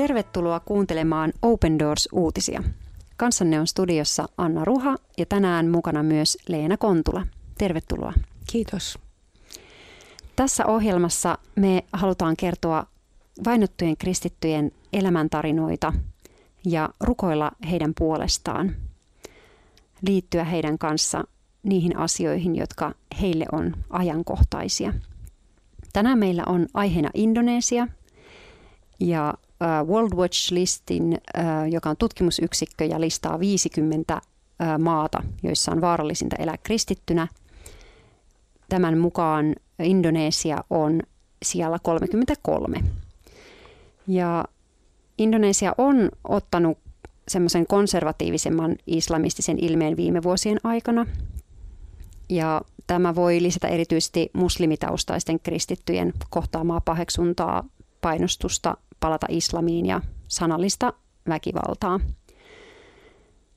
Tervetuloa kuuntelemaan Open Doors-uutisia. Kanssanne on studiossa Anna Ruha ja tänään mukana myös Leena Kontula. Tervetuloa. Kiitos. Tässä ohjelmassa me halutaan kertoa vainottujen kristittyjen elämäntarinoita ja rukoilla heidän puolestaan, liittyä heidän kanssa niihin asioihin, jotka heille on ajankohtaisia. Tänään meillä on aiheena Indonesia ja World Watch Listin, joka on tutkimusyksikkö ja listaa 50 maata, joissa on vaarallisinta elää kristittynä. Tämän mukaan Indonesia on siellä 33. Ja Indonesia on ottanut semmoisen konservatiivisemman islamistisen ilmeen viime vuosien aikana. Ja tämä voi lisätä erityisesti muslimitaustaisten kristittyjen kohtaamaa paheksuntaa, painostusta palata islamiin ja sanallista väkivaltaa.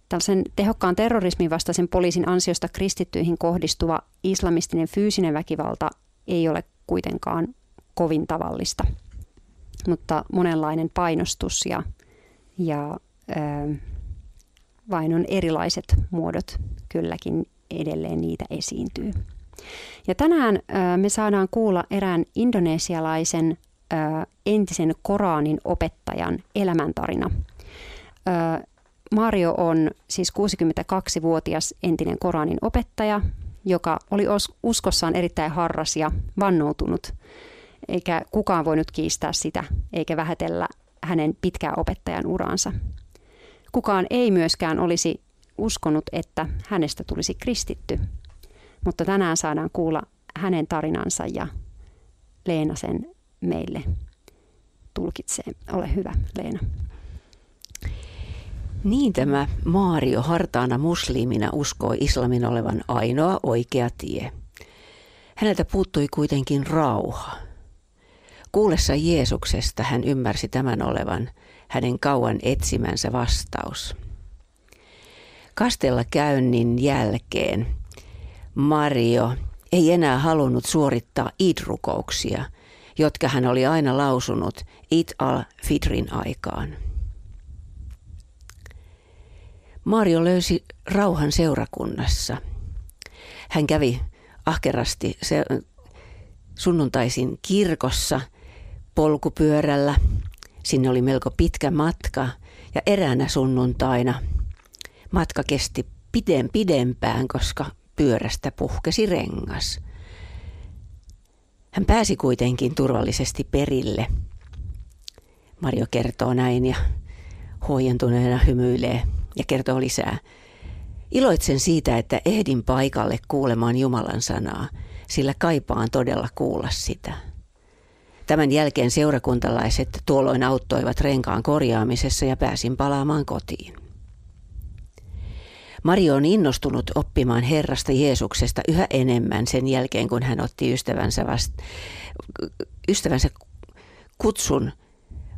Tällaisen tehokkaan terrorismin vastaisen poliisin ansiosta kristittyihin kohdistuva islamistinen fyysinen väkivalta ei ole kuitenkaan kovin tavallista, mutta monenlainen painostus ja, ja ö, vainon erilaiset muodot kylläkin edelleen niitä esiintyy. Ja tänään ö, me saadaan kuulla erään indonesialaisen entisen Koranin opettajan elämäntarina. Mario on siis 62-vuotias entinen Koranin opettaja, joka oli uskossaan erittäin harras ja vannoutunut, eikä kukaan voinut kiistää sitä eikä vähätellä hänen pitkää opettajan uransa. Kukaan ei myöskään olisi uskonut, että hänestä tulisi kristitty, mutta tänään saadaan kuulla hänen tarinansa ja Leena sen meille tulkitsee. Ole hyvä, Leena. Niin tämä Maario hartaana muslimina uskoi islamin olevan ainoa oikea tie. Häneltä puuttui kuitenkin rauha. Kuullessa Jeesuksesta hän ymmärsi tämän olevan hänen kauan etsimänsä vastaus. Kastella käynnin jälkeen Mario ei enää halunnut suorittaa idrukouksia, jotka hän oli aina lausunut It al-Fitrin aikaan. Mario löysi rauhan seurakunnassa. Hän kävi ahkerasti se, sunnuntaisin kirkossa polkupyörällä. Sinne oli melko pitkä matka ja eräänä sunnuntaina matka kesti pidem pidempään, koska pyörästä puhkesi rengas. Hän pääsi kuitenkin turvallisesti perille. Mario kertoo näin ja huojentuneena hymyilee ja kertoo lisää. Iloitsen siitä, että ehdin paikalle kuulemaan Jumalan sanaa, sillä kaipaan todella kuulla sitä. Tämän jälkeen seurakuntalaiset tuolloin auttoivat renkaan korjaamisessa ja pääsin palaamaan kotiin. Mario on innostunut oppimaan Herrasta Jeesuksesta yhä enemmän sen jälkeen, kun hän otti ystävänsä, vast, ystävänsä kutsun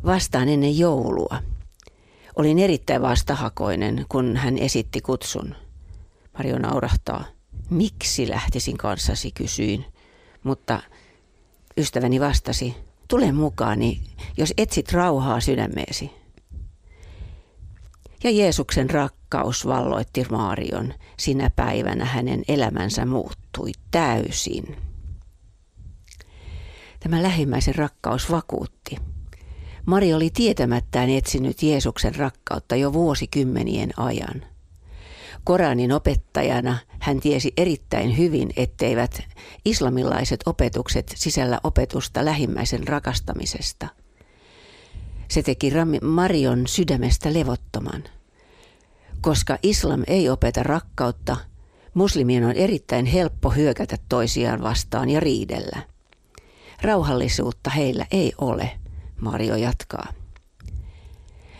vastaan ennen joulua. Olin erittäin vastahakoinen, kun hän esitti kutsun. Mario naurahtaa. Miksi lähtisin kanssasi, kysyin. Mutta ystäväni vastasi, tule mukaani, jos etsit rauhaa sydämeesi. Ja Jeesuksen rakkaus valloitti Maarion. Sinä päivänä hänen elämänsä muuttui täysin. Tämä lähimmäisen rakkaus vakuutti. Mari oli tietämättään etsinyt Jeesuksen rakkautta jo vuosikymmenien ajan. Koranin opettajana hän tiesi erittäin hyvin, etteivät islamilaiset opetukset sisällä opetusta lähimmäisen rakastamisesta. Se teki Marion sydämestä levottoman. Koska islam ei opeta rakkautta, muslimien on erittäin helppo hyökätä toisiaan vastaan ja riidellä. Rauhallisuutta heillä ei ole, Mario jatkaa.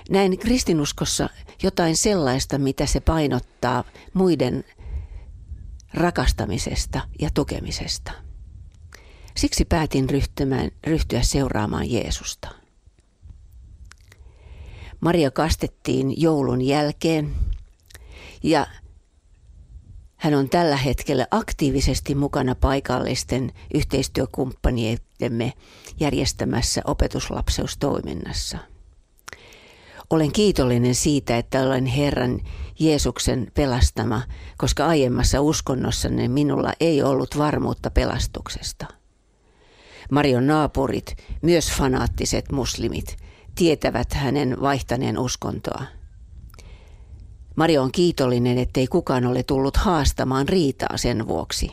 Näin kristinuskossa jotain sellaista, mitä se painottaa muiden rakastamisesta ja tukemisesta. Siksi päätin ryhtymään, ryhtyä seuraamaan Jeesusta. Maria kastettiin joulun jälkeen ja hän on tällä hetkellä aktiivisesti mukana paikallisten yhteistyökumppaniemme järjestämässä opetuslapseustoiminnassa. Olen kiitollinen siitä, että olen Herran Jeesuksen pelastama, koska aiemmassa uskonnossanne minulla ei ollut varmuutta pelastuksesta. Marion naapurit, myös fanaattiset muslimit, tietävät hänen vaihtaneen uskontoa. Mario on kiitollinen, ettei kukaan ole tullut haastamaan riitaa sen vuoksi.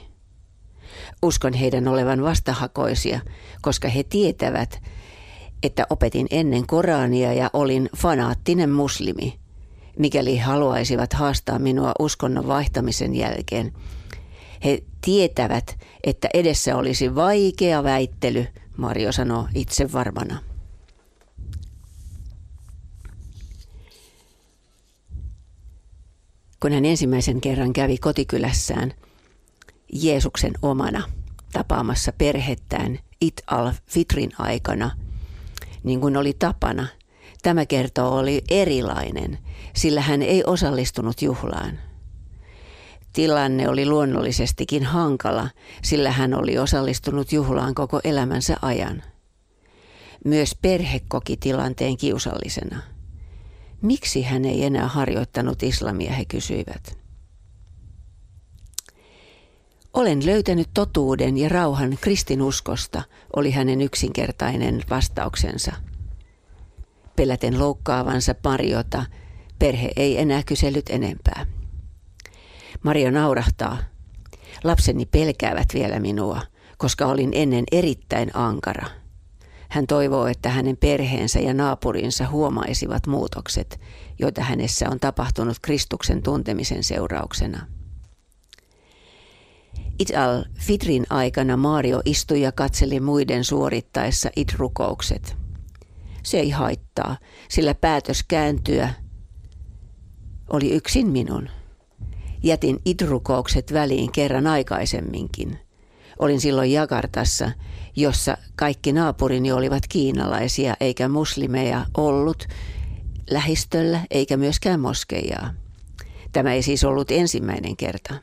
Uskon heidän olevan vastahakoisia, koska he tietävät, että opetin ennen Korania ja olin fanaattinen muslimi. Mikäli haluaisivat haastaa minua uskonnon vaihtamisen jälkeen, he tietävät, että edessä olisi vaikea väittely, Mario sanoo itse varmana. Kun hän ensimmäisen kerran kävi kotikylässään Jeesuksen omana tapaamassa perhettään It al-Fitrin aikana – niin kuin oli tapana. Tämä kertoo oli erilainen, sillä hän ei osallistunut juhlaan. Tilanne oli luonnollisestikin hankala, sillä hän oli osallistunut juhlaan koko elämänsä ajan. Myös perhe koki tilanteen kiusallisena. Miksi hän ei enää harjoittanut islamia, he kysyivät. Olen löytänyt totuuden ja rauhan kristinuskosta, oli hänen yksinkertainen vastauksensa. Peläten loukkaavansa Mariota, perhe ei enää kysellyt enempää. Mario naurahtaa. Lapseni pelkäävät vielä minua, koska olin ennen erittäin ankara. Hän toivoo, että hänen perheensä ja naapurinsa huomaisivat muutokset, joita hänessä on tapahtunut Kristuksen tuntemisen seurauksena. It al-Fitrin aikana Mario istui ja katseli muiden suorittaessa it-rukoukset. Se ei haittaa, sillä päätös kääntyä oli yksin minun. Jätin it-rukoukset väliin kerran aikaisemminkin. Olin silloin Jakartassa, jossa kaikki naapurini olivat kiinalaisia eikä muslimeja ollut lähistöllä eikä myöskään moskeijaa. Tämä ei siis ollut ensimmäinen kerta.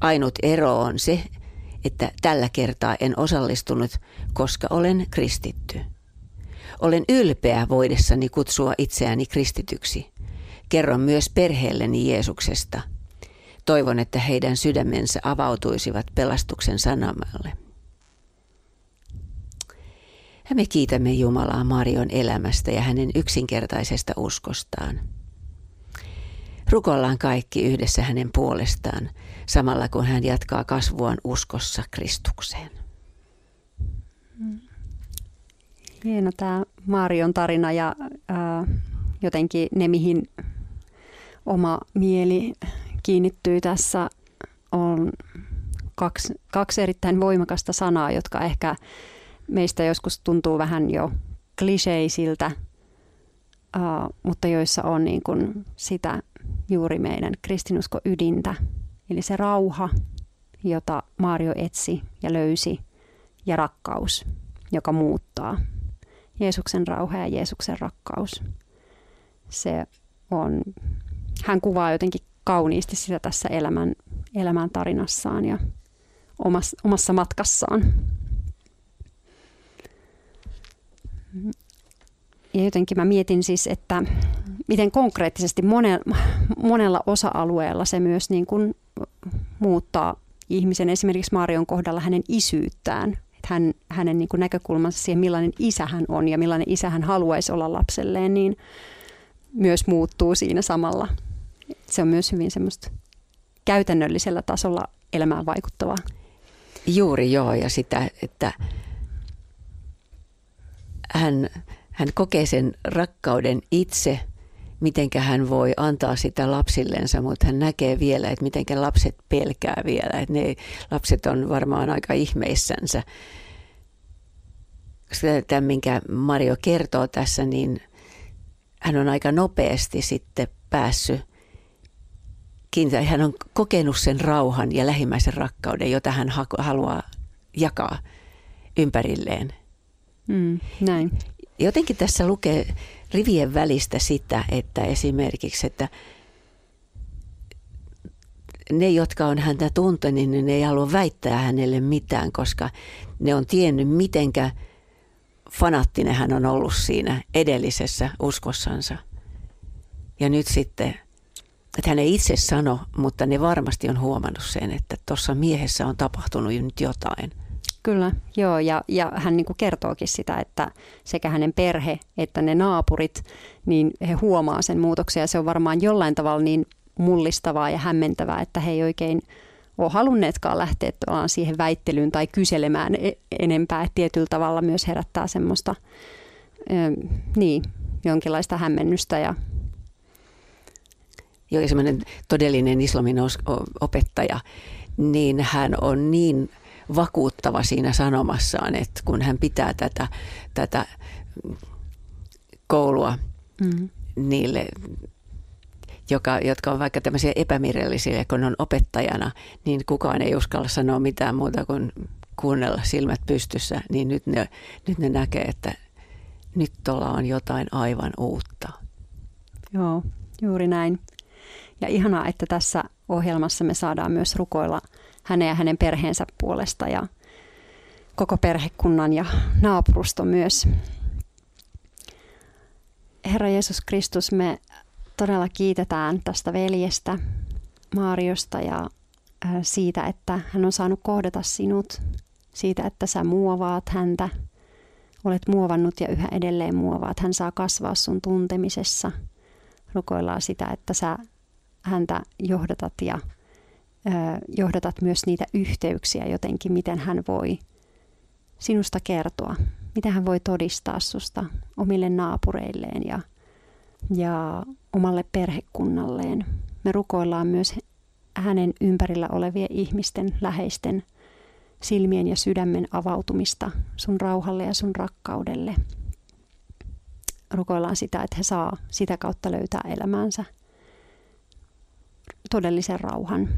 Ainut ero on se, että tällä kertaa en osallistunut, koska olen kristitty. Olen ylpeä voidessani kutsua itseäni kristityksi. Kerron myös perheelleni Jeesuksesta. Toivon, että heidän sydämensä avautuisivat pelastuksen sanamalle. Ja me kiitämme Jumalaa Marion elämästä ja hänen yksinkertaisesta uskostaan. Rukollaan kaikki yhdessä hänen puolestaan, samalla kun hän jatkaa kasvuaan uskossa Kristukseen. Hieno tämä Marion tarina ja äh, jotenkin ne, mihin oma mieli kiinnittyy tässä, on kaksi, kaksi erittäin voimakasta sanaa, jotka ehkä meistä joskus tuntuu vähän jo kliseisiltä, uh, mutta joissa on niin kuin sitä juuri meidän kristinusko ydintä, eli se rauha, jota Mario etsi ja löysi, ja rakkaus, joka muuttaa. Jeesuksen rauha ja Jeesuksen rakkaus. Se on, hän kuvaa jotenkin kauniisti sitä tässä elämän, elämän tarinassaan ja omassa, omassa matkassaan. Ja jotenkin mä mietin siis, että miten konkreettisesti monella osa-alueella se myös niin kuin muuttaa ihmisen, esimerkiksi Marion kohdalla hänen isyyttään, hän, hänen niin kuin näkökulmansa siihen, millainen isä hän on ja millainen isä hän haluaisi olla lapselleen, niin myös muuttuu siinä samalla. Se on myös hyvin semmoista käytännöllisellä tasolla elämään vaikuttavaa. Juuri joo, ja sitä, että hän, hän kokee sen rakkauden itse – mitenkä hän voi antaa sitä lapsillensa, mutta hän näkee vielä, että mitenkä lapset pelkää vielä. Että ne lapset on varmaan aika ihmeissänsä. Tämä, minkä Mario kertoo tässä, niin hän on aika nopeasti sitten päässyt kiinnittää. Hän on kokenut sen rauhan ja lähimmäisen rakkauden, jota hän haluaa jakaa ympärilleen. Mm, näin. Jotenkin tässä lukee rivien välistä sitä, että esimerkiksi, että ne, jotka on häntä tuntenut, niin ne ei halua väittää hänelle mitään, koska ne on tiennyt, mitenkä fanaattinen hän on ollut siinä edellisessä uskossansa. Ja nyt sitten, että hän ei itse sano, mutta ne varmasti on huomannut sen, että tuossa miehessä on tapahtunut nyt jotain. Kyllä, joo, ja, ja hän niin kuin kertookin sitä, että sekä hänen perhe että ne naapurit, niin he huomaa sen muutoksen, ja se on varmaan jollain tavalla niin mullistavaa ja hämmentävää, että he ei oikein ole halunneetkaan lähteä siihen väittelyyn tai kyselemään e-, enempää. Että tietyllä tavalla myös herättää semmoista niin, jonkinlaista hämmennystä ja Joo, semmoinen todellinen islamin opettaja, niin hän on niin vakuuttava siinä sanomassaan, että kun hän pitää tätä, tätä koulua mm. niille joka, jotka on vaikka tämmöisiä epämirjallisia, kun on opettajana, niin kukaan ei uskalla sanoa mitään muuta kuin kuunnella silmät pystyssä, niin nyt ne, nyt ne näkee, että nyt tuolla on jotain aivan uutta. Joo, juuri näin. Ja ihanaa, että tässä ohjelmassa me saadaan myös rukoilla hänen ja hänen perheensä puolesta ja koko perhekunnan ja naapuruston myös. Herra Jeesus Kristus, me todella kiitetään tästä veljestä, Maariosta ja siitä, että hän on saanut kohdata sinut, siitä, että sä muovaat häntä, olet muovannut ja yhä edelleen muovaat. Hän saa kasvaa sun tuntemisessa. Rukoillaan sitä, että sä häntä johdatat ja ö, johdatat myös niitä yhteyksiä jotenkin, miten hän voi sinusta kertoa, mitä hän voi todistaa susta omille naapureilleen ja ja omalle perhekunnalleen. Me rukoillaan myös hänen ympärillä olevien ihmisten, läheisten silmien ja sydämen avautumista sun rauhalle ja sun rakkaudelle. Rukoillaan sitä, että he saa sitä kautta löytää elämäänsä todellisen rauhan.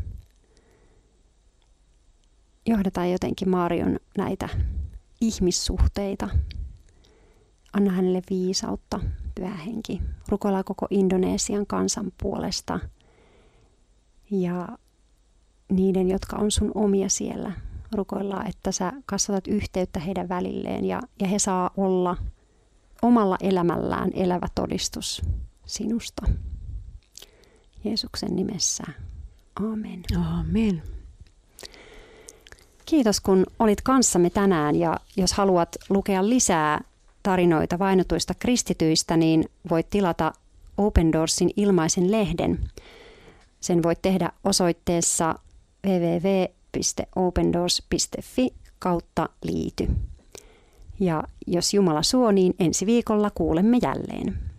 Johdetaan jotenkin Maarion näitä ihmissuhteita. Anna hänelle viisautta, pyhä henki. Rukoillaan koko Indonesian kansan puolesta ja niiden, jotka on sun omia siellä. Rukoillaan, että sä kasvatat yhteyttä heidän välilleen ja, ja he saa olla omalla elämällään elävä todistus sinusta. Jeesuksen nimessä. Amen. Amen. Kiitos kun olit kanssamme tänään ja jos haluat lukea lisää tarinoita vainotuista kristityistä, niin voit tilata Open Doorsin ilmaisen lehden. Sen voit tehdä osoitteessa www.opendoors.fi kautta liity. Ja jos Jumala suo, niin ensi viikolla kuulemme jälleen.